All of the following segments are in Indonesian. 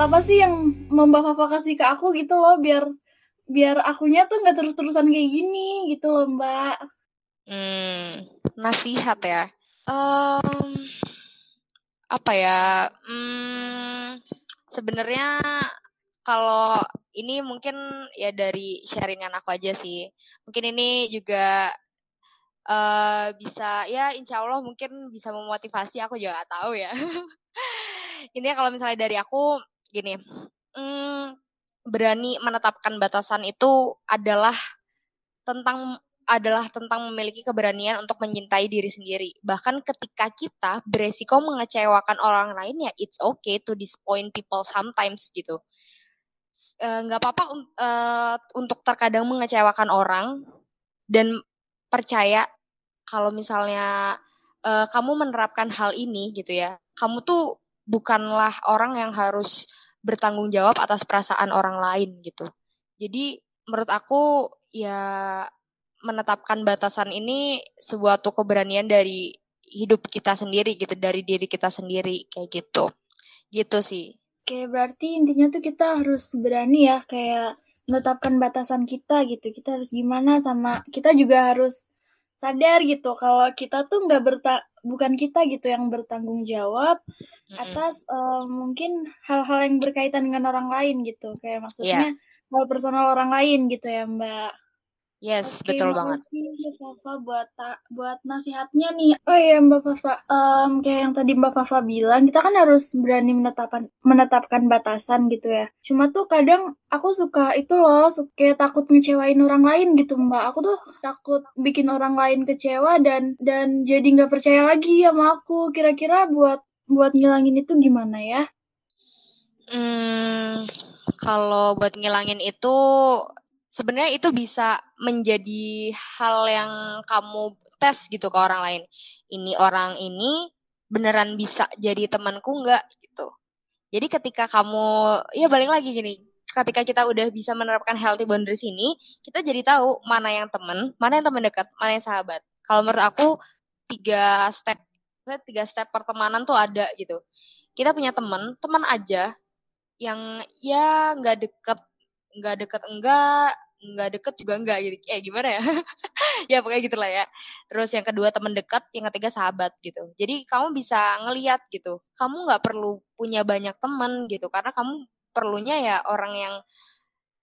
apa sih yang Mbak Fafa kasih ke aku gitu loh biar biar akunya tuh nggak terus-terusan kayak gini gitu loh Mbak. Hmm, nasihat ya. Um, apa ya? Hmm, sebenarnya kalau ini mungkin ya dari sharingan aku aja sih. Mungkin ini juga uh, bisa ya insya Allah mungkin bisa memotivasi aku juga gak tahu ya. ini kalau misalnya dari aku gini, hmm, berani menetapkan batasan itu adalah tentang adalah tentang memiliki keberanian untuk mencintai diri sendiri. Bahkan ketika kita beresiko mengecewakan orang lain ya it's okay to disappoint people sometimes gitu. Nggak uh, apa-apa uh, untuk terkadang mengecewakan orang dan percaya kalau misalnya uh, kamu menerapkan hal ini gitu ya, kamu tuh bukanlah orang yang harus bertanggung jawab atas perasaan orang lain gitu. Jadi menurut aku ya menetapkan batasan ini sebuah tuh keberanian dari hidup kita sendiri gitu, dari diri kita sendiri kayak gitu. Gitu sih. Oke, berarti intinya tuh kita harus berani ya kayak menetapkan batasan kita gitu. Kita harus gimana sama kita juga harus sadar gitu kalau kita tuh nggak bukan kita gitu yang bertanggung jawab atas uh, mungkin hal-hal yang berkaitan dengan orang lain gitu. Kayak maksudnya yeah. hal personal orang lain gitu ya mbak Yes, Oke, betul banget. Terima kasih Mbak Fafa buat buat nasihatnya nih. Oh iya Mbak Fafa, um, kayak yang tadi Mbak Fafa bilang, kita kan harus berani menetapkan menetapkan batasan gitu ya. Cuma tuh kadang aku suka itu loh, suka kayak takut ngecewain orang lain gitu Mbak. Aku tuh takut bikin orang lain kecewa dan dan jadi nggak percaya lagi sama aku. Kira-kira buat buat ngilangin itu gimana ya? Hmm, kalau buat ngilangin itu sebenarnya itu bisa menjadi hal yang kamu tes gitu ke orang lain. Ini orang ini beneran bisa jadi temanku nggak gitu. Jadi ketika kamu, ya balik lagi gini, ketika kita udah bisa menerapkan healthy boundaries ini, kita jadi tahu mana yang teman, mana yang teman dekat, mana yang sahabat. Kalau menurut aku tiga step, tiga step pertemanan tuh ada gitu. Kita punya teman, teman aja yang ya nggak deket nggak deket enggak nggak deket juga enggak gitu eh gimana ya? Ya pokoknya gitulah ya. Terus yang kedua teman dekat yang ketiga sahabat gitu. Jadi kamu bisa ngeliat gitu. Kamu nggak perlu punya banyak teman gitu. Karena kamu perlunya ya orang yang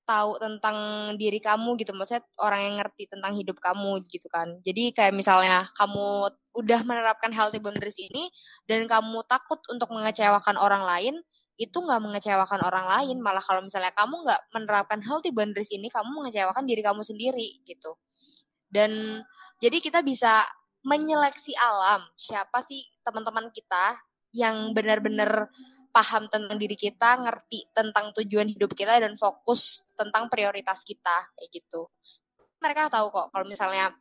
tahu tentang diri kamu gitu. Maksudnya orang yang ngerti tentang hidup kamu gitu kan. Jadi kayak misalnya kamu udah menerapkan healthy boundaries ini dan kamu takut untuk mengecewakan orang lain itu nggak mengecewakan orang lain. Malah kalau misalnya kamu nggak menerapkan healthy boundaries ini kamu mengecewakan diri kamu sendiri gitu. Dan jadi kita bisa menyeleksi alam siapa sih teman-teman kita yang benar-benar paham tentang diri kita ngerti tentang tujuan hidup kita dan fokus tentang prioritas kita kayak gitu. Mereka tahu kok kalau misalnya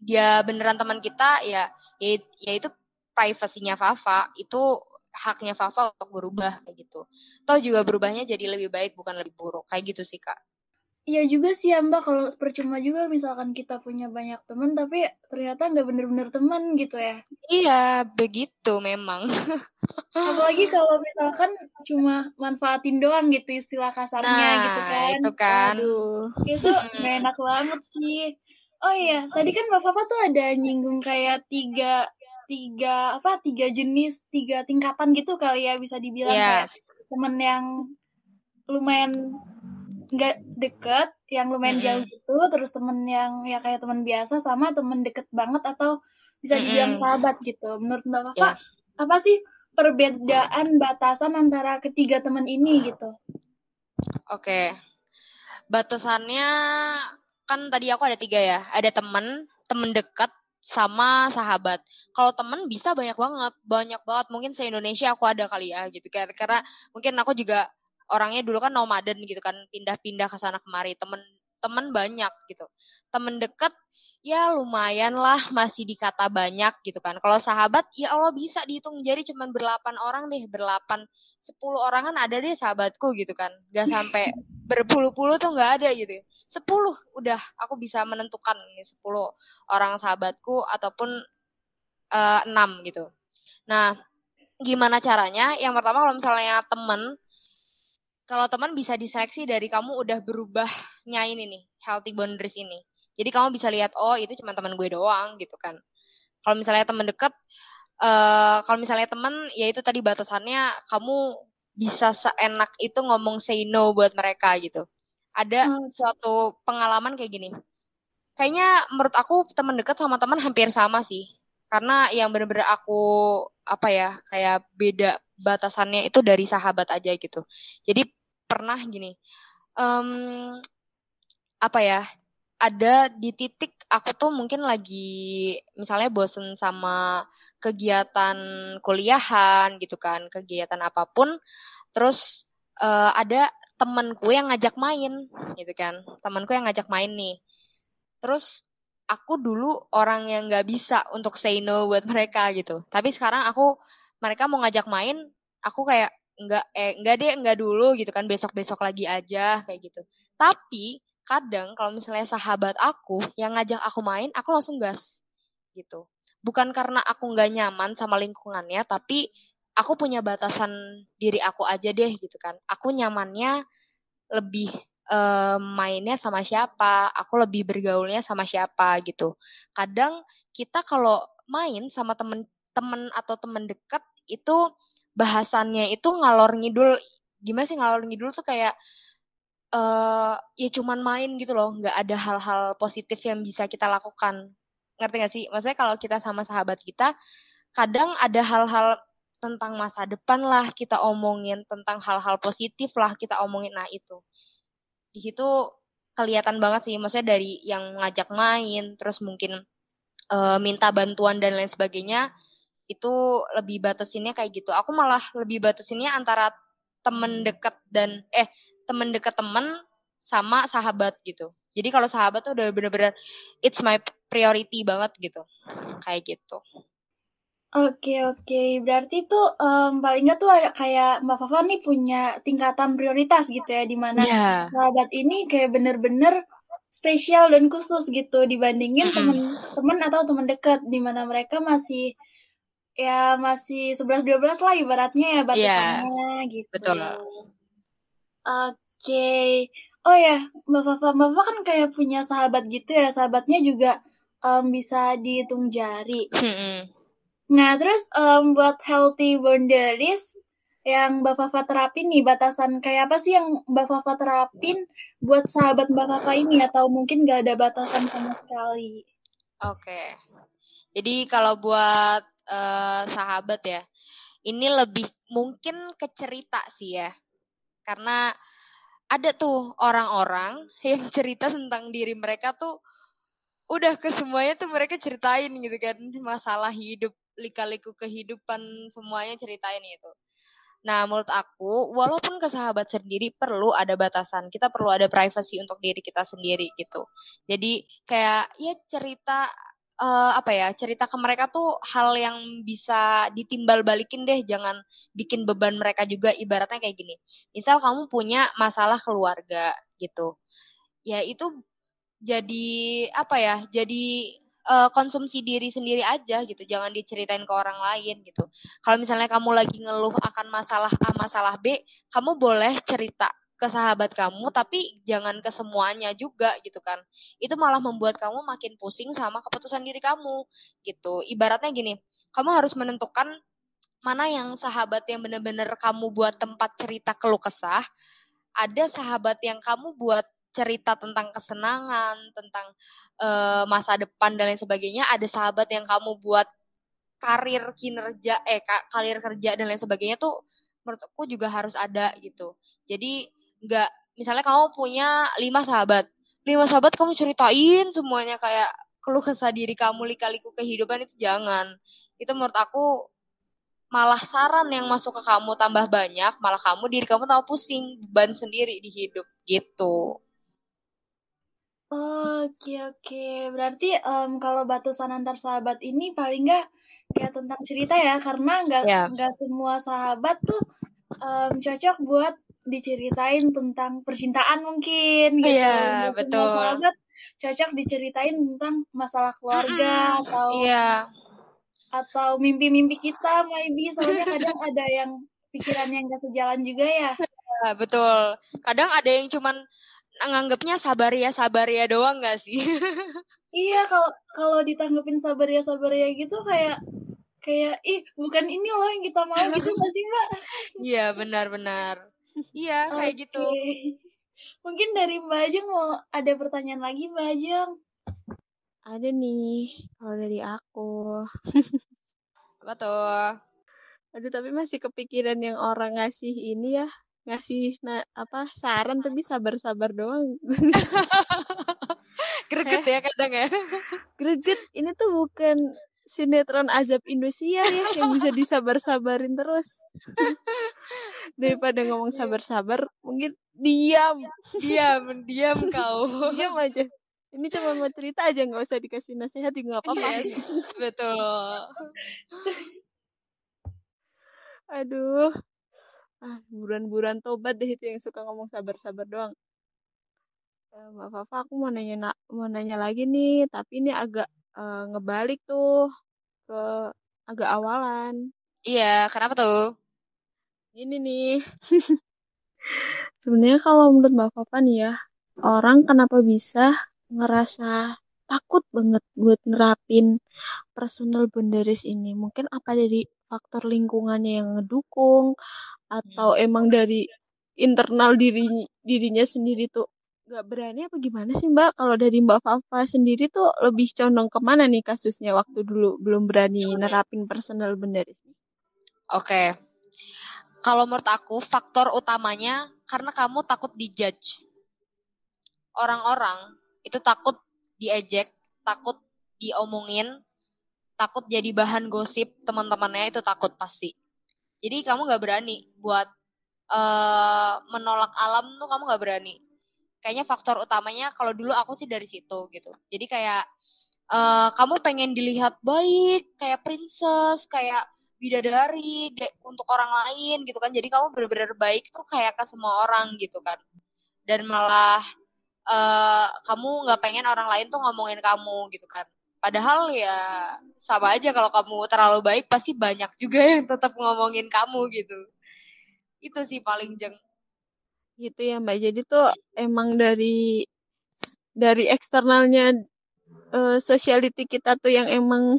dia beneran teman kita ya ya, ya itu privasinya Fafa. Itu haknya Fafa untuk berubah kayak gitu. Toh juga berubahnya jadi lebih baik bukan lebih buruk kayak gitu sih kak. Iya juga sih ya mbak kalau percuma juga misalkan kita punya banyak teman tapi ternyata nggak bener-bener teman gitu ya. Iya begitu memang. Apalagi kalau misalkan cuma manfaatin doang gitu istilah kasarnya nah, gitu kan. itu kan. Aduh itu enak banget sih. Oh iya tadi kan mbak Fafa tuh ada nyinggung kayak tiga tiga apa tiga jenis tiga tingkatan gitu kali ya bisa dibilang yeah. kayak temen yang lumayan nggak deket yang lumayan mm -hmm. jauh gitu terus temen yang ya kayak temen biasa sama temen deket banget atau bisa dibilang mm -hmm. sahabat gitu menurut mbak Fafa yeah. apa sih perbedaan batasan antara ketiga temen ini gitu oke okay. batasannya kan tadi aku ada tiga ya ada temen temen dekat sama sahabat. Kalau temen bisa banyak banget, banyak banget. Mungkin se Indonesia aku ada kali ya gitu kan. Karena mungkin aku juga orangnya dulu kan nomaden gitu kan, pindah-pindah ke sana kemari. Temen temen banyak gitu. Temen deket ya lumayan lah masih dikata banyak gitu kan. Kalau sahabat ya Allah bisa dihitung jari cuman berlapan orang deh, berlapan sepuluh orang kan ada deh sahabatku gitu kan. Gak sampai berpuluh-puluh tuh nggak ada gitu. Sepuluh udah aku bisa menentukan nih sepuluh orang sahabatku ataupun uh, enam gitu. Nah gimana caranya? Yang pertama kalau misalnya temen kalau teman bisa diseleksi dari kamu udah berubahnya ini nih healthy boundaries ini. Jadi kamu bisa lihat oh itu cuma teman gue doang gitu kan. Kalau misalnya teman deket uh, kalau misalnya teman ya itu tadi batasannya kamu bisa seenak itu ngomong say no buat mereka gitu. Ada hmm. suatu pengalaman kayak gini. Kayaknya menurut aku teman dekat sama teman hampir sama sih. Karena yang bener-bener aku apa ya kayak beda batasannya itu dari sahabat aja gitu. Jadi pernah gini um, apa ya ada di titik aku tuh mungkin lagi misalnya bosen sama kegiatan kuliahan gitu kan kegiatan apa pun terus uh, ada temanku yang ngajak main gitu kan temanku yang ngajak main nih. Terus aku dulu orang yang nggak bisa untuk say no buat mereka gitu. Tapi sekarang aku mereka mau ngajak main aku kayak nggak eh nggak deh nggak dulu gitu kan besok besok lagi aja kayak gitu. Tapi kadang kalau misalnya sahabat aku yang ngajak aku main aku langsung gas gitu. Bukan karena aku nggak nyaman sama lingkungannya tapi aku punya batasan diri aku aja deh gitu kan. Aku nyamannya lebih uh, mainnya sama siapa aku lebih bergaulnya sama siapa gitu. Kadang kita kalau main sama temen-temen atau temen dekat itu bahasannya itu ngalor ngidul gimana sih ngalor ngidul tuh kayak uh, ya cuman main gitu loh. Nggak ada hal-hal positif yang bisa kita lakukan. Ngerti gak sih? Maksudnya kalau kita sama sahabat kita kadang ada hal-hal tentang masa depan lah kita omongin tentang hal-hal positif lah kita omongin. Nah itu. Di situ kelihatan banget sih maksudnya dari yang ngajak main terus mungkin uh, minta bantuan dan lain sebagainya itu lebih batasinnya kayak gitu. Aku malah lebih batasinnya antara temen deket dan eh temen deket temen sama sahabat gitu. Jadi kalau sahabat tuh udah bener-bener it's my priority banget gitu. Kayak gitu. Oke oke, berarti tuh um, paling nggak tuh kayak Mbak Fafa nih punya tingkatan prioritas gitu ya, di mana yeah. sahabat ini kayak bener-bener spesial dan khusus gitu dibandingin teman-teman atau teman dekat, di mana mereka masih ya masih 11-12 lah ibaratnya ya batasannya yeah, gitu. Betul. Oke. Okay. Oh ya, Mbak Fafa, Mbak Fafa kan kayak punya sahabat gitu ya, sahabatnya juga um, bisa dihitung jari. Nah, terus um, buat healthy boundaries yang Mbak Fafa terapin nih, batasan kayak apa sih yang Mbak Fafa terapin buat sahabat Mbak Fafa ini atau mungkin gak ada batasan sama sekali? Oke. Okay. Jadi kalau buat uh, sahabat ya. Ini lebih mungkin ke cerita sih ya. Karena ada tuh orang-orang yang cerita tentang diri mereka tuh udah ke semuanya tuh mereka ceritain gitu kan masalah hidup lika-liku kehidupan semuanya ceritain itu. Nah, menurut aku, walaupun ke sahabat sendiri perlu ada batasan, kita perlu ada privacy untuk diri kita sendiri gitu. Jadi kayak ya cerita uh, apa ya cerita ke mereka tuh hal yang bisa ditimbal balikin deh jangan bikin beban mereka juga. Ibaratnya kayak gini misal kamu punya masalah keluarga gitu ya itu jadi apa ya jadi uh, konsumsi diri sendiri aja gitu jangan diceritain ke orang lain gitu. Kalau misalnya kamu lagi ngeluh akan masalah A masalah B kamu boleh cerita ke sahabat kamu tapi jangan ke semuanya juga gitu kan. Itu malah membuat kamu makin pusing sama keputusan diri kamu gitu. Ibaratnya gini kamu harus menentukan mana yang sahabat yang bener-bener kamu buat tempat cerita keluh kesah ada sahabat yang kamu buat cerita tentang kesenangan tentang uh, masa depan dan lain sebagainya ada sahabat yang kamu buat karir kinerja eh karir kerja dan lain sebagainya tuh menurutku juga harus ada gitu. Jadi nggak misalnya kamu punya lima sahabat. Lima sahabat kamu ceritain semuanya kayak keluh kesah diri kamu lika-liku kehidupan itu jangan. Itu menurut aku malah saran yang masuk ke kamu tambah banyak malah kamu diri kamu tambah pusing beban sendiri di hidup gitu. Oke oke, berarti um, kalau batasan antar sahabat ini paling nggak kayak tentang cerita ya, karena nggak yeah. nggak semua sahabat tuh um, cocok buat diceritain tentang percintaan mungkin gitu. Iya, betul. sahabat cocok diceritain tentang masalah keluarga atau Iya. atau mimpi-mimpi kita maybe soalnya kadang ada yang pikiran yang gak sejalan juga ya. Iya, betul. Kadang ada yang cuman nganggapnya sabar ya sabar ya doang gak sih? iya kalau kalau ditanggepin sabar ya sabar ya gitu kayak kayak ih bukan ini loh yang kita mau gitu gak sih mbak? Iya benar-benar. Iya kayak okay. gitu. Mungkin dari Mbak Ajeng mau ada pertanyaan lagi Mbak Ajeng? Ada nih kalau dari aku. Apa tuh? Aduh tapi masih kepikiran yang orang ngasih ini ya ngasih nah, apa saran tapi sabar-sabar doang. greget ya kadang ya. Greget ini tuh bukan sinetron azab Indosiar ya yang bisa disabar-sabarin terus. Daripada ngomong iya. sabar-sabar, mungkin diam. Diam, diam kau. diam aja. Ini cuma mau cerita aja nggak usah dikasih nasihat juga nggak apa-apa. Yes, betul. Aduh, ah buruan-buruan tobat deh itu yang suka ngomong sabar-sabar doang Mbak Fafa aku mau nanya mau nanya lagi nih tapi ini agak uh, ngebalik tuh ke agak awalan. Iya kenapa tuh? Ini nih. Sebenarnya kalau menurut Mbak Fafa nih ya orang kenapa bisa ngerasa takut banget buat nerapin personal boundaries ini? Mungkin apa dari faktor lingkungannya yang ngedukung atau hmm. emang dari internal diri dirinya sendiri tuh nggak berani apa gimana sih mbak kalau dari mbak Fafa sendiri tuh lebih condong ke mana nih kasusnya waktu dulu belum berani nerapin personal boundaries Oke, okay. kalau menurut aku faktor utamanya karena kamu takut dijudge. Orang-orang itu takut diejek, takut diomongin, takut jadi bahan gosip teman-temannya itu takut pasti. Jadi kamu nggak berani buat uh, menolak alam tuh kamu nggak berani. Kayaknya faktor utamanya kalau dulu aku sih dari situ gitu. Jadi kayak uh, kamu pengen dilihat baik, kayak princess, kayak bidadari de, untuk orang lain gitu kan. Jadi kamu benar-benar baik tuh kayak ke semua orang gitu kan. Dan malah uh, kamu nggak pengen orang lain tuh ngomongin kamu gitu kan Padahal ya sama aja kalau kamu terlalu baik pasti banyak juga yang tetap ngomongin kamu gitu. Itu sih paling jeng. Gitu ya Mbak. Jadi tuh emang dari dari eksternalnya uh, sociality kita tuh yang emang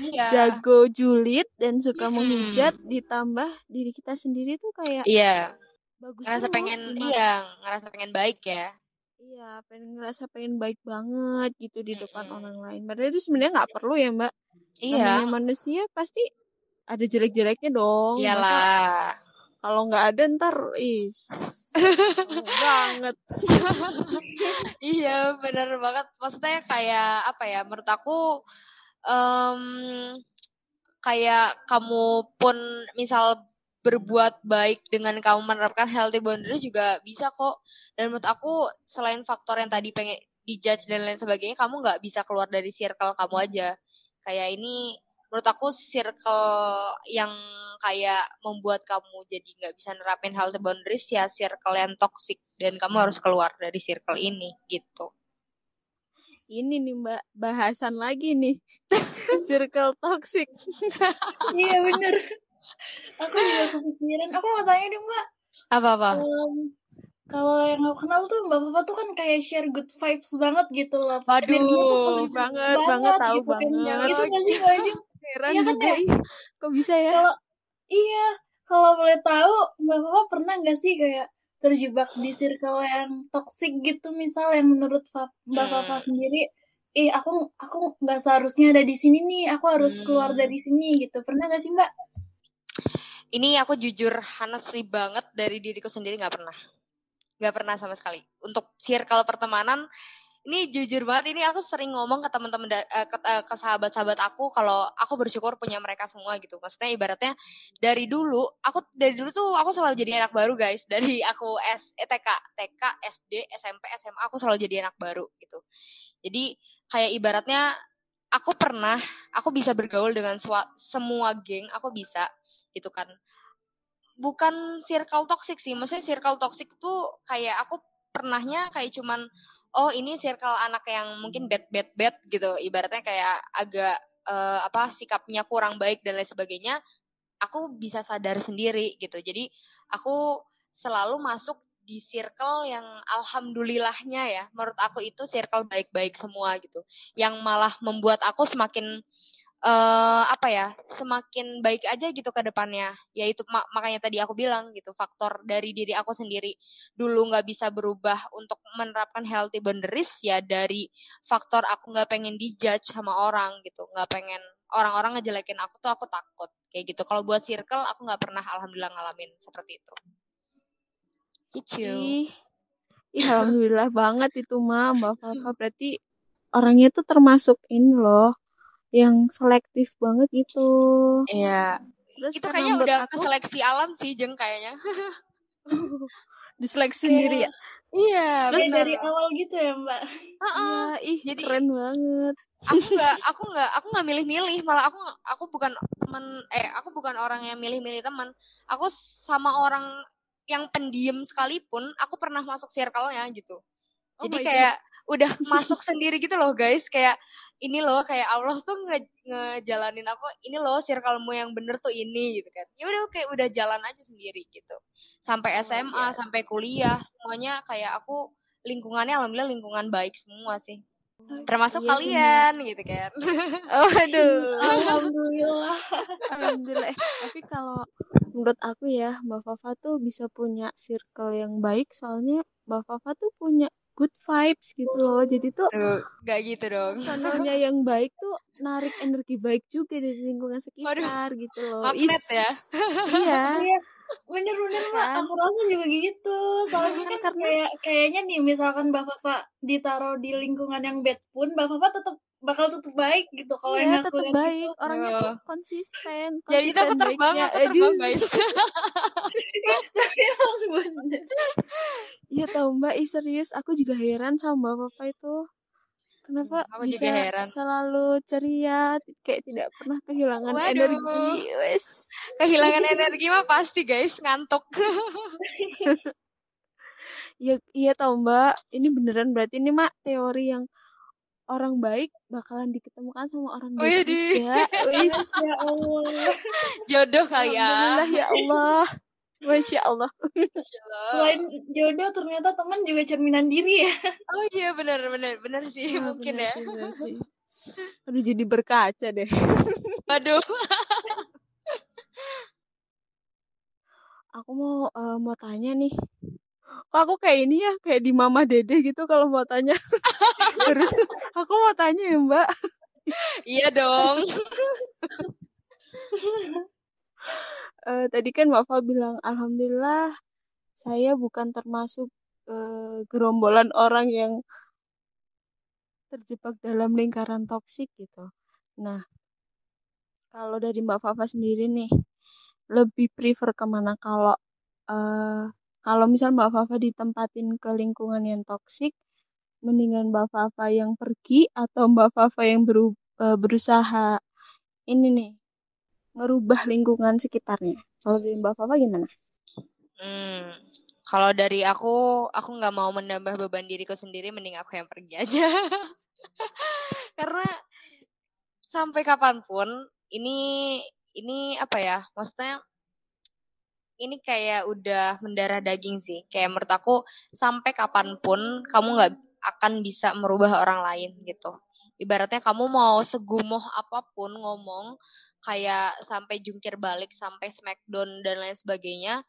iya. jago julid dan suka hmm. menghujat ditambah diri kita sendiri tuh kayak iya bagus ngerasa terus, pengen gimana? iya ngerasa pengen baik ya Iya, pengen ngerasa pengen baik banget gitu di depan hmm. orang lain. Padahal itu sebenarnya nggak perlu ya, Mbak. Iya. Namanya manusia pasti ada jelek-jeleknya dong. Iyalah. Kalau nggak ada ntar is banget. iya, benar banget. Maksudnya kayak apa ya? Menurut aku um, kayak kamu pun misal berbuat baik dengan kamu menerapkan healthy boundaries juga bisa kok. Dan menurut aku selain faktor yang tadi pengen dijudge dan lain sebagainya, kamu nggak bisa keluar dari circle kamu aja. Kayak ini menurut aku circle yang kayak membuat kamu jadi nggak bisa nerapin healthy boundaries ya circle yang toxic dan kamu harus keluar dari circle ini gitu. Ini nih mbak bahasan lagi nih circle toxic. iya bener aku juga kepikiran aku mau tanya deh mbak apa apa um, kalau yang aku kenal tuh mbak Papa tuh kan kayak share good vibes banget gitu loh Waduh, banget, banget, banget tahu gitu banget. Kan. Itu gak sih Mbak Ajeng? Heran iya kan juga, ya? Kok bisa ya? Kalau, iya, kalau boleh tahu Mbak Papa pernah gak sih kayak terjebak di circle yang toxic gitu misal yang menurut Mbak hmm. Papa sendiri eh aku aku nggak seharusnya ada di sini nih aku harus hmm. keluar dari sini gitu pernah gak sih mbak ini aku jujur honestly banget dari diriku sendiri nggak pernah nggak pernah sama sekali untuk circle pertemanan ini jujur banget ini aku sering ngomong ke teman-teman uh, ke, uh, ke sahabat-sahabat aku kalau aku bersyukur punya mereka semua gitu. Maksudnya ibaratnya dari dulu aku dari dulu tuh aku selalu jadi anak baru guys. Dari aku S eh, TK TK SD SMP SMA aku selalu jadi anak baru gitu. Jadi kayak ibaratnya aku pernah aku bisa bergaul dengan semua geng aku bisa gitu kan. Bukan circle toxic sih maksudnya circle toxic tuh kayak aku pernahnya kayak cuman oh ini circle anak yang mungkin bad bad bad gitu. Ibaratnya kayak agak uh, apa sikapnya kurang baik dan lain sebagainya aku bisa sadar sendiri gitu. Jadi aku selalu masuk di circle yang alhamdulillahnya ya. Menurut aku itu circle baik-baik semua gitu. Yang malah membuat aku semakin uh, apa ya semakin baik aja gitu ke depannya. Yaitu mak makanya tadi aku bilang gitu faktor dari diri aku sendiri. Dulu nggak bisa berubah untuk menerapkan healthy boundaries ya dari faktor aku nggak pengen dijudge sama orang gitu. Nggak pengen orang-orang ngejelekin aku tuh aku takut kayak gitu. Kalau buat circle aku nggak pernah alhamdulillah ngalamin seperti itu. Gitu. Ih, alhamdulillah banget itu mah mbak Fafa. Berarti orangnya tuh termasuk ini loh yang selektif banget gitu. Iya. Terus itu kayaknya udah aku, seleksi alam sih jeng kayaknya. Diseleksi sendiri ya. Iya, Terus dari awal gitu ya, Mbak. Uh -uh. Ya, ih, Jadi keren banget. Aku nggak, aku nggak, aku nggak milih-milih. Malah aku, aku bukan teman, eh, aku bukan orang yang milih-milih teman. Aku sama orang yang pendiam sekalipun, aku pernah masuk circle-nya gitu. Oh Jadi kayak God. Udah masuk sendiri gitu loh guys. Kayak ini loh kayak Allah tuh nge ngejalanin aku ini loh circlemu yang bener tuh ini gitu kan. Ya udah kayak udah jalan aja sendiri gitu. Sampai SMA oh, iya. sampai kuliah semuanya kayak aku lingkungannya alhamdulillah lingkungan baik semua sih. Oh, termasuk iya, kalian sih, gitu kan. Oh aduh alhamdulillah. Alhamdulillah. Eh, tapi kalau menurut aku ya Mbak Fafa tuh bisa punya circle yang baik. Soalnya Mbak Fafa tuh punya good vibes gitu loh. Jadi tuh Aduh, gak gitu dong. personalnya yang baik tuh narik energi baik juga dari lingkungan sekitar Aduh, gitu loh. Magnet ya. iya, iya bener-bener kan? aku rasa juga gitu. Soalnya kan, kan kayak kayaknya nih misalkan bapak bapak ditaruh di lingkungan yang bad pun bapak bapak tetap bakal tetap baik gitu kalau ya, yang tetap baik. gitu. orangnya tuh konsisten, konsisten jadi kita terbang aku terbang baik emang bener. Iya tau mbak Ih, serius. Aku juga heran sama bapak itu kenapa aku bisa juga heran. selalu ceria kayak tidak pernah kehilangan Waduh. energi wes kehilangan energi mah pasti guys ngantuk ya iya tau mbak ini beneran berarti ini mak teori yang orang baik bakalan diketemukan sama orang baik juga. Wis ya Allah. Jodoh kali ya. Alhamdulillah ya Allah. Masya Allah. Selain jodoh ternyata teman juga cerminan diri ya. Oh iya benar benar benar sih ya, mungkin bener ya. Sih, bener sih. Aduh jadi berkaca deh. Aduh. Aku mau uh, mau tanya nih kok aku kayak ini ya kayak di mama dede gitu kalau mau tanya terus aku mau tanya ya mbak iya dong uh, tadi kan mbak Fal bilang alhamdulillah saya bukan termasuk uh, gerombolan orang yang terjebak dalam lingkaran toksik gitu. Nah kalau dari mbak Fafa sendiri nih lebih prefer ke mana? Kalau uh, kalau misal Mbak Fafa ditempatin ke lingkungan yang toksik, mendingan Mbak Fafa yang pergi atau Mbak Fafa yang beru, uh, berusaha ini nih ngerubah lingkungan sekitarnya. Kalau dari Mbak Fafa gimana? Hmm, kalau dari aku, aku nggak mau menambah beban diriku sendiri, mending aku yang pergi aja. Karena sampai kapan pun ini ini apa ya? Maksudnya ini kayak udah mendarah daging sih. Kayak menurut aku sampai kapan pun kamu nggak akan bisa merubah orang lain gitu. Ibaratnya kamu mau segumoh apa pun ngomong kayak sampai jungkir balik, sampai smackdown dan lain sebagainya.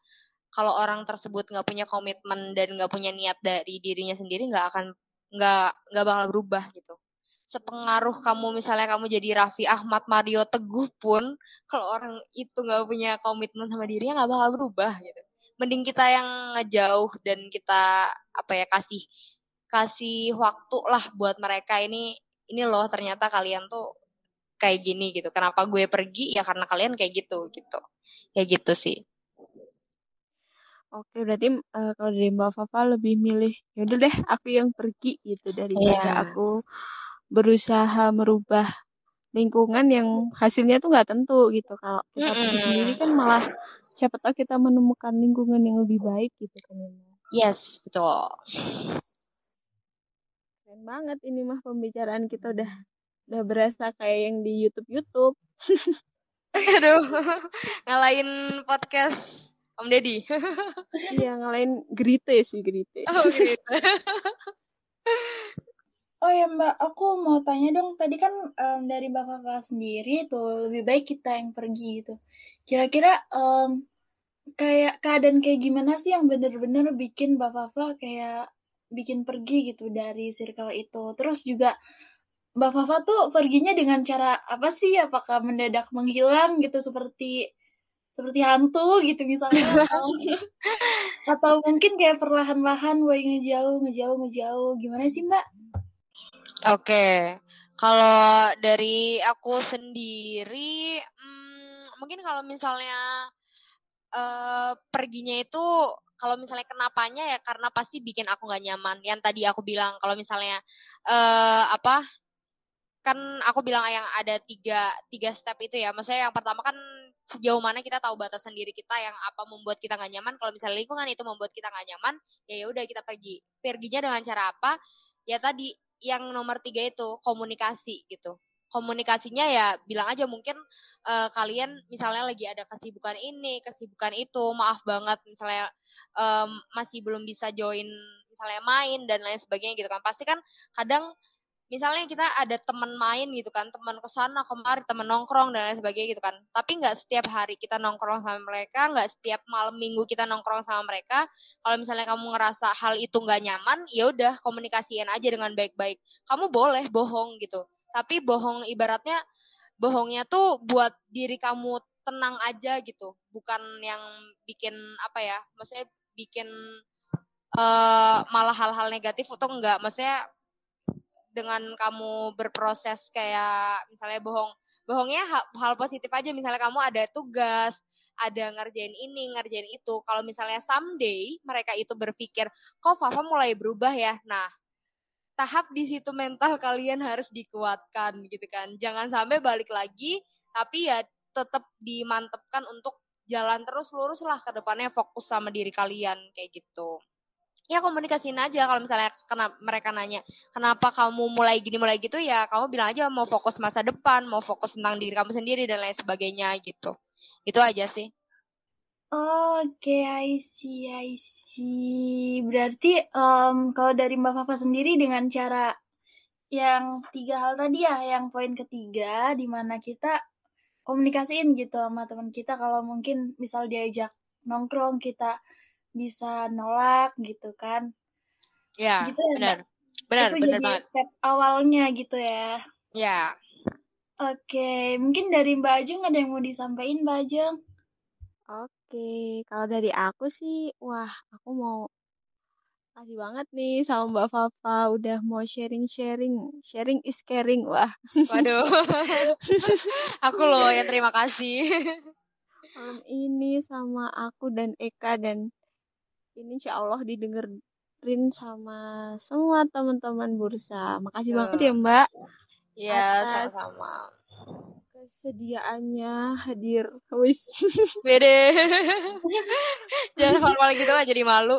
Kalau orang tersebut nggak punya komitmen dan nggak punya niat dari dirinya sendiri nggak akan nggak nggak bakal berubah gitu sepengaruh kamu misalnya kamu jadi Raffi Ahmad Mario Teguh pun kalau orang itu nggak punya komitmen sama dirinya nggak bakal berubah gitu mending kita yang ngejauh dan kita apa ya kasih kasih waktu lah buat mereka ini ini loh ternyata kalian tuh kayak gini gitu. Kenapa gue pergi? Ya karena kalian kayak gitu gitu. Ya gitu sih. Oke, berarti uh, kalau dari Mbak Fafa lebih milih yaudah deh aku yang pergi gitu daripada yeah. aku berusaha merubah lingkungan yang hasilnya tuh nggak tentu gitu. Kalau kita mm -hmm. pergi sendiri kan malah siapa tahu kita menemukan lingkungan yang lebih baik gitu kan ya yes betul keren banget ini mah pembicaraan kita udah udah berasa kayak yang di YouTube YouTube aduh ngalahin podcast Om Deddy. Iya, ngalahin Grite sih, Grite. Oh, gitu. Oh ya Mbak, aku mau tanya dong. Tadi kan um, dari Mbak Fafa sendiri tuh lebih baik kita yang pergi gitu. Kira-kira um, kayak keadaan kayak gimana sih yang bener-bener bikin Mbak Fafa kayak bikin pergi gitu dari circle itu. Terus juga Mbak Fafa tuh perginya dengan cara apa sih? Apakah mendadak menghilang gitu seperti seperti hantu gitu misalnya atau, atau mungkin kayak perlahan-lahan boy ngejauh ngejauh ngejauh gimana sih Mbak? Oke, kalau dari aku sendiri, hmm, mungkin kalau misalnya uh, perginya itu kalau misalnya kenapanya ya karena pasti bikin aku nggak nyaman. Yang tadi aku bilang kalau misalnya uh, apa kan aku bilang yang ada tiga tiga step itu ya. Maksudnya yang pertama kan sejauh mana kita tahu batasan diri kita yang apa membuat kita nggak nyaman. Kalau misalnya lingkungan itu membuat kita nggak nyaman, ya ya udah kita pergi. Perginya dengan cara apa? Ya tadi yang nomor tiga itu komunikasi gitu komunikasinya ya bilang aja mungkin uh, kalian misalnya lagi ada kesibukan ini, kesibukan itu, maaf banget misalnya um, masih belum bisa join misalnya main dan lain sebagainya gitu kan. Pasti kan kadang misalnya kita ada teman main gitu kan teman ke sana kemari teman nongkrong dan lain sebagainya gitu kan. Tapi nggak setiap hari kita nongkrong sama mereka nggak setiap malam minggu kita nongkrong sama mereka. Kalau misalnya kamu ngerasa hal itu nggak nyaman ya udah komunikasiin aja dengan baik-baik. Kamu boleh bohong gitu tapi bohong ibaratnya bohongnya tuh buat diri kamu tenang aja gitu. Bukan yang bikin apa ya maksudnya bikin uh, malah hal-hal negatif atau enggak. Maksudnya dengan kamu berproses kayak misalnya bohong bohongnya hal, hal positif aja. Misalnya kamu ada tugas ada ngerjain ini ngerjain itu. Kalau misalnya someday mereka itu berpikir kok Fafa mulai berubah ya? Nah tahap di situ mental kalian harus dikuatkan gitu kan. Jangan sampai balik lagi tapi ya tetap dimantepkan untuk jalan terus lurus lah ke depannya fokus sama diri kalian kayak gitu. Ya komunikasiin aja. Kalau misalnya kena, mereka nanya kenapa kamu mulai gini mulai gitu? Ya kamu bilang aja mau fokus masa depan mau fokus tentang diri kamu sendiri dan lain sebagainya gitu. Itu aja sih Oke, okay, I see, I see. Berarti um, kalau dari Mbak Fafa sendiri dengan cara yang tiga hal tadi ya, yang poin ketiga, di mana kita komunikasiin gitu sama teman kita kalau mungkin misal diajak nongkrong kita bisa nolak gitu kan. Ya gitu ya benar. Benar itu benar jadi banget. step awalnya gitu ya? Ya. Oke mungkin dari Mbak Ajeng ada yang mau disampaikan Mbak Ajeng? Oke kalau dari aku sih wah aku mau kasih banget nih sama Mbak Fafa udah mau sharing-sharing. Sharing is caring. Wah. Waduh. aku loh yang terima kasih. Malam ini sama aku dan Eka dan ini insya Allah didengerin sama semua teman-teman bursa. Makasih uh. banget ya Mbak. Iya, sama-sama. Kesediaannya hadir. Wis. Bede. Jangan formal gitu lah jadi malu.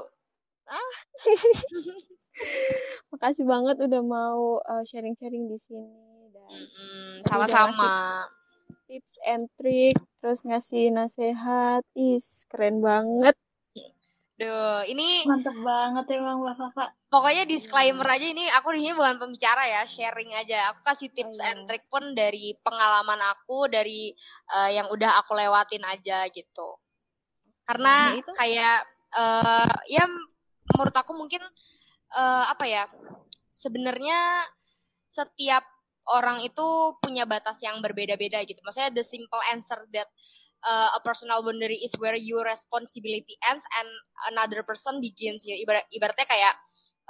Ah. Makasih banget udah mau uh, sharing-sharing di sini dan sama-sama. Tips and trick, terus ngasih nasihat, is keren banget. Duh, ini mantep banget emang Mbak Fafa. Pokoknya disclaimer aja ini aku di sini bukan pembicara ya, sharing aja. Aku kasih tips oh, iya. and trick pun dari pengalaman aku, dari uh, yang udah aku lewatin aja gitu. Karena nah, kayak uh, ya menurut aku mungkin uh, apa ya? Sebenarnya setiap orang itu punya batas yang berbeda-beda gitu. Maksudnya the simple answer that uh, a personal boundary is where your responsibility ends and another person begins ya Ibarat, ibaratnya kayak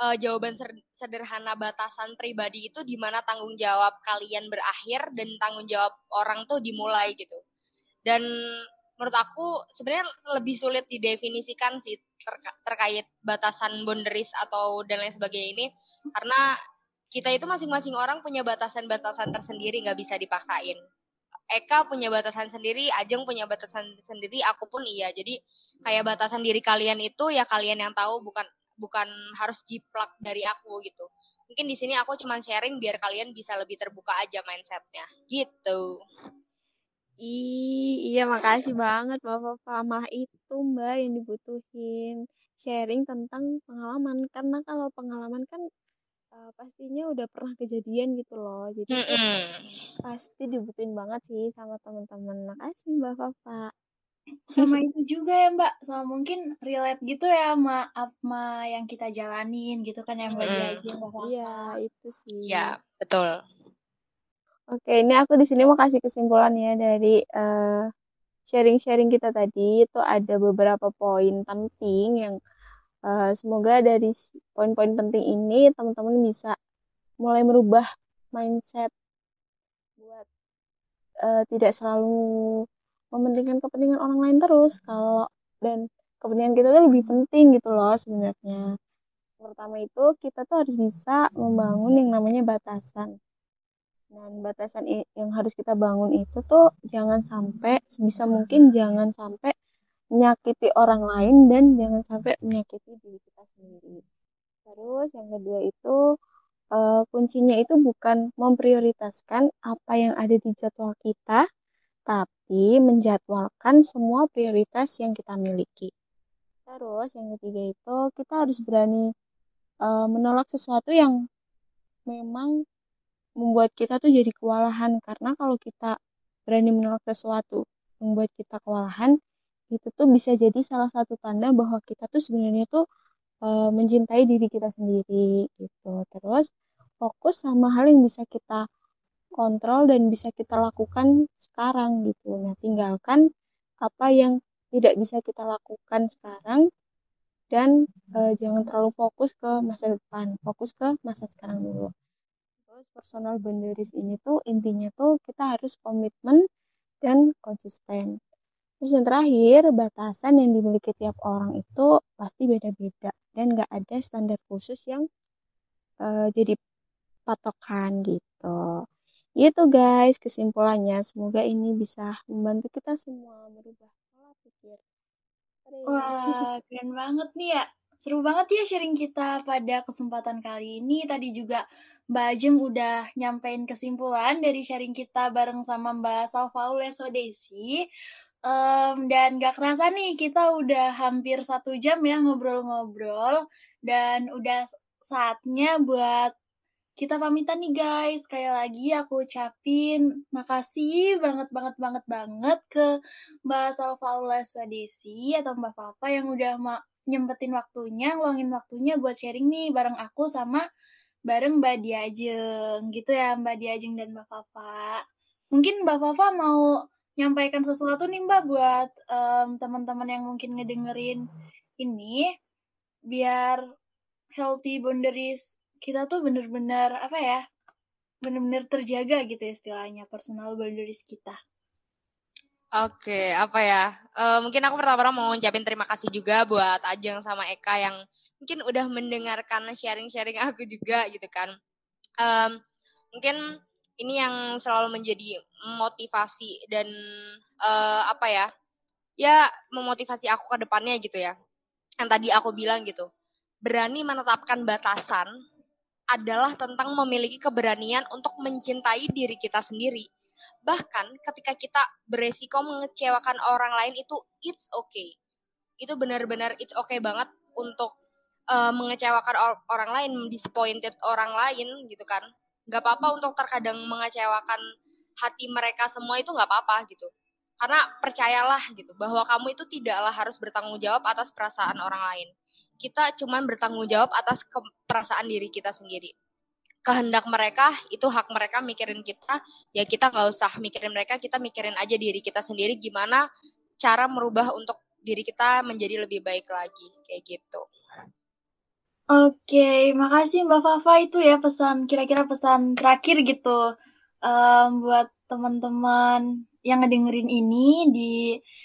uh, jawaban sederhana batasan pribadi itu di mana tanggung jawab kalian berakhir dan tanggung jawab orang tuh dimulai gitu. Dan menurut aku sebenarnya lebih sulit didefinisikan sih terka terkait batasan boundaries atau dan lain sebagainya ini. Karena kita itu masing-masing orang punya batasan-batasan tersendiri nggak bisa dipaksain. Eka punya batasan sendiri, Ajeng punya batasan sendiri, aku pun iya. Jadi kayak batasan diri kalian itu ya kalian yang tahu bukan bukan harus jiplak dari aku gitu. Mungkin di sini aku cuma sharing biar kalian bisa lebih terbuka aja mindsetnya gitu. Ih, iya makasih banget Bapak Malah itu Mbak yang dibutuhin. Sharing tentang pengalaman. Karena kalau pengalaman kan uh, pastinya udah pernah kejadian gitu loh. Jadi mm -mm. pasti dibutuhin banget sih sama teman-teman. Makasih Mbak Fafa. Sama itu juga ya Mbak, sama mungkin relate gitu ya sama apa yang kita jalanin gitu kan yang Mbak. Diaji. Iya, itu sih. Iya, betul. Oke, ini aku di sini mau kasih kesimpulan ya dari sharing sharing-sharing kita tadi itu ada beberapa poin penting yang uh, semoga dari poin-poin penting ini teman-teman bisa mulai merubah mindset buat uh, tidak selalu mementingkan kepentingan orang lain terus kalau dan kepentingan kita tuh lebih penting gitu loh sebenarnya. Pertama itu kita tuh harus bisa membangun yang namanya batasan dan batasan yang harus kita bangun itu tuh jangan sampai sebisa mungkin jangan sampai menyakiti orang lain dan jangan sampai menyakiti diri kita sendiri. Terus yang kedua itu uh, kuncinya itu bukan memprioritaskan apa yang ada di jadwal kita, tapi menjadwalkan semua prioritas yang kita miliki. Terus yang ketiga itu kita harus berani uh, menolak sesuatu yang memang membuat kita tuh jadi kewalahan karena kalau kita berani menolak sesuatu membuat kita kewalahan itu tuh bisa jadi salah satu tanda bahwa kita tuh sebenarnya tuh e, mencintai diri kita sendiri gitu terus fokus sama hal yang bisa kita kontrol dan bisa kita lakukan sekarang gitu. Nah tinggalkan apa yang tidak bisa kita lakukan sekarang dan e, jangan terlalu fokus ke masa depan fokus ke masa sekarang dulu. Terus personal boundaries ini tuh intinya tuh kita harus komitmen dan konsisten. Terus yang terakhir batasan yang dimiliki tiap orang itu pasti beda-beda dan gak ada standar khusus yang uh, jadi patokan gitu itu guys kesimpulannya semoga ini bisa membantu kita semua merubah pola pikir Wah, keren banget nih ya. Seru banget ya sharing kita pada kesempatan kali ini. Tadi juga Mbak Ajeng udah nyampein kesimpulan dari sharing kita bareng sama Mbak Salvaule Sodesi. Um, dan gak kerasa nih kita udah hampir satu jam ya ngobrol-ngobrol. Dan udah saatnya buat kita pamitan nih guys. Sekali lagi aku ucapin makasih banget banget banget banget ke Mbak Salvaula Sodesi atau Mbak Papa yang udah nyempetin waktunya, ngeluangin waktunya buat sharing nih bareng aku sama bareng Mbak Diajeng gitu ya Mbak Diajeng dan Mbak Fafa. Mungkin Mbak Fafa mau nyampaikan sesuatu nih Mbak buat um, teman-teman yang mungkin ngedengerin ini biar healthy boundaries kita tuh bener-bener apa ya bener-bener terjaga gitu ya istilahnya personal boundaries kita. Oke, apa ya? Uh, mungkin aku pertama-tama mau ngucapin terima kasih juga buat Ajeng sama Eka yang mungkin udah mendengarkan sharing-sharing aku juga gitu kan. Um, mungkin ini yang selalu menjadi motivasi dan uh, apa ya? Ya memotivasi aku ke depannya gitu ya. Yang tadi aku bilang gitu. Berani menetapkan batasan adalah tentang memiliki keberanian untuk mencintai diri kita sendiri Bahkan ketika kita beresiko mengecewakan orang lain itu it's okay. Itu benar-benar it's okay banget untuk uh, mengecewakan or orang lain, disappointed orang lain gitu kan. Gak apa-apa untuk terkadang mengecewakan hati mereka semua itu gak apa-apa gitu. Karena percayalah gitu bahwa kamu itu tidaklah harus bertanggung jawab atas perasaan orang lain. Kita cuman bertanggung jawab atas perasaan diri kita sendiri. Kehendak mereka itu hak mereka mikirin kita. Ya kita nggak usah mikirin mereka kita mikirin aja diri kita sendiri. Gimana cara merubah untuk diri kita menjadi lebih baik lagi? Kayak gitu. Oke, makasih Mbak Fafa itu ya pesan kira-kira pesan terakhir gitu um, buat teman-teman yang ngedengerin ini di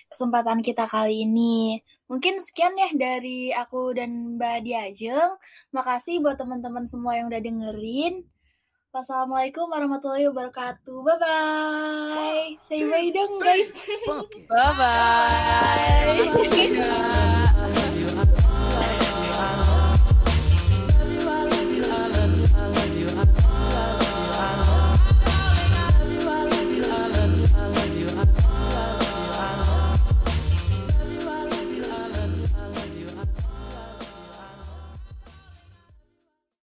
kesempatan kita kali ini. Mungkin sekian ya dari aku dan Mbak Diajeng. Makasih buat teman-teman semua yang udah dengerin. Wassalamualaikum warahmatullahi wabarakatuh. Bye bye. Say bye dong guys. Bye bye.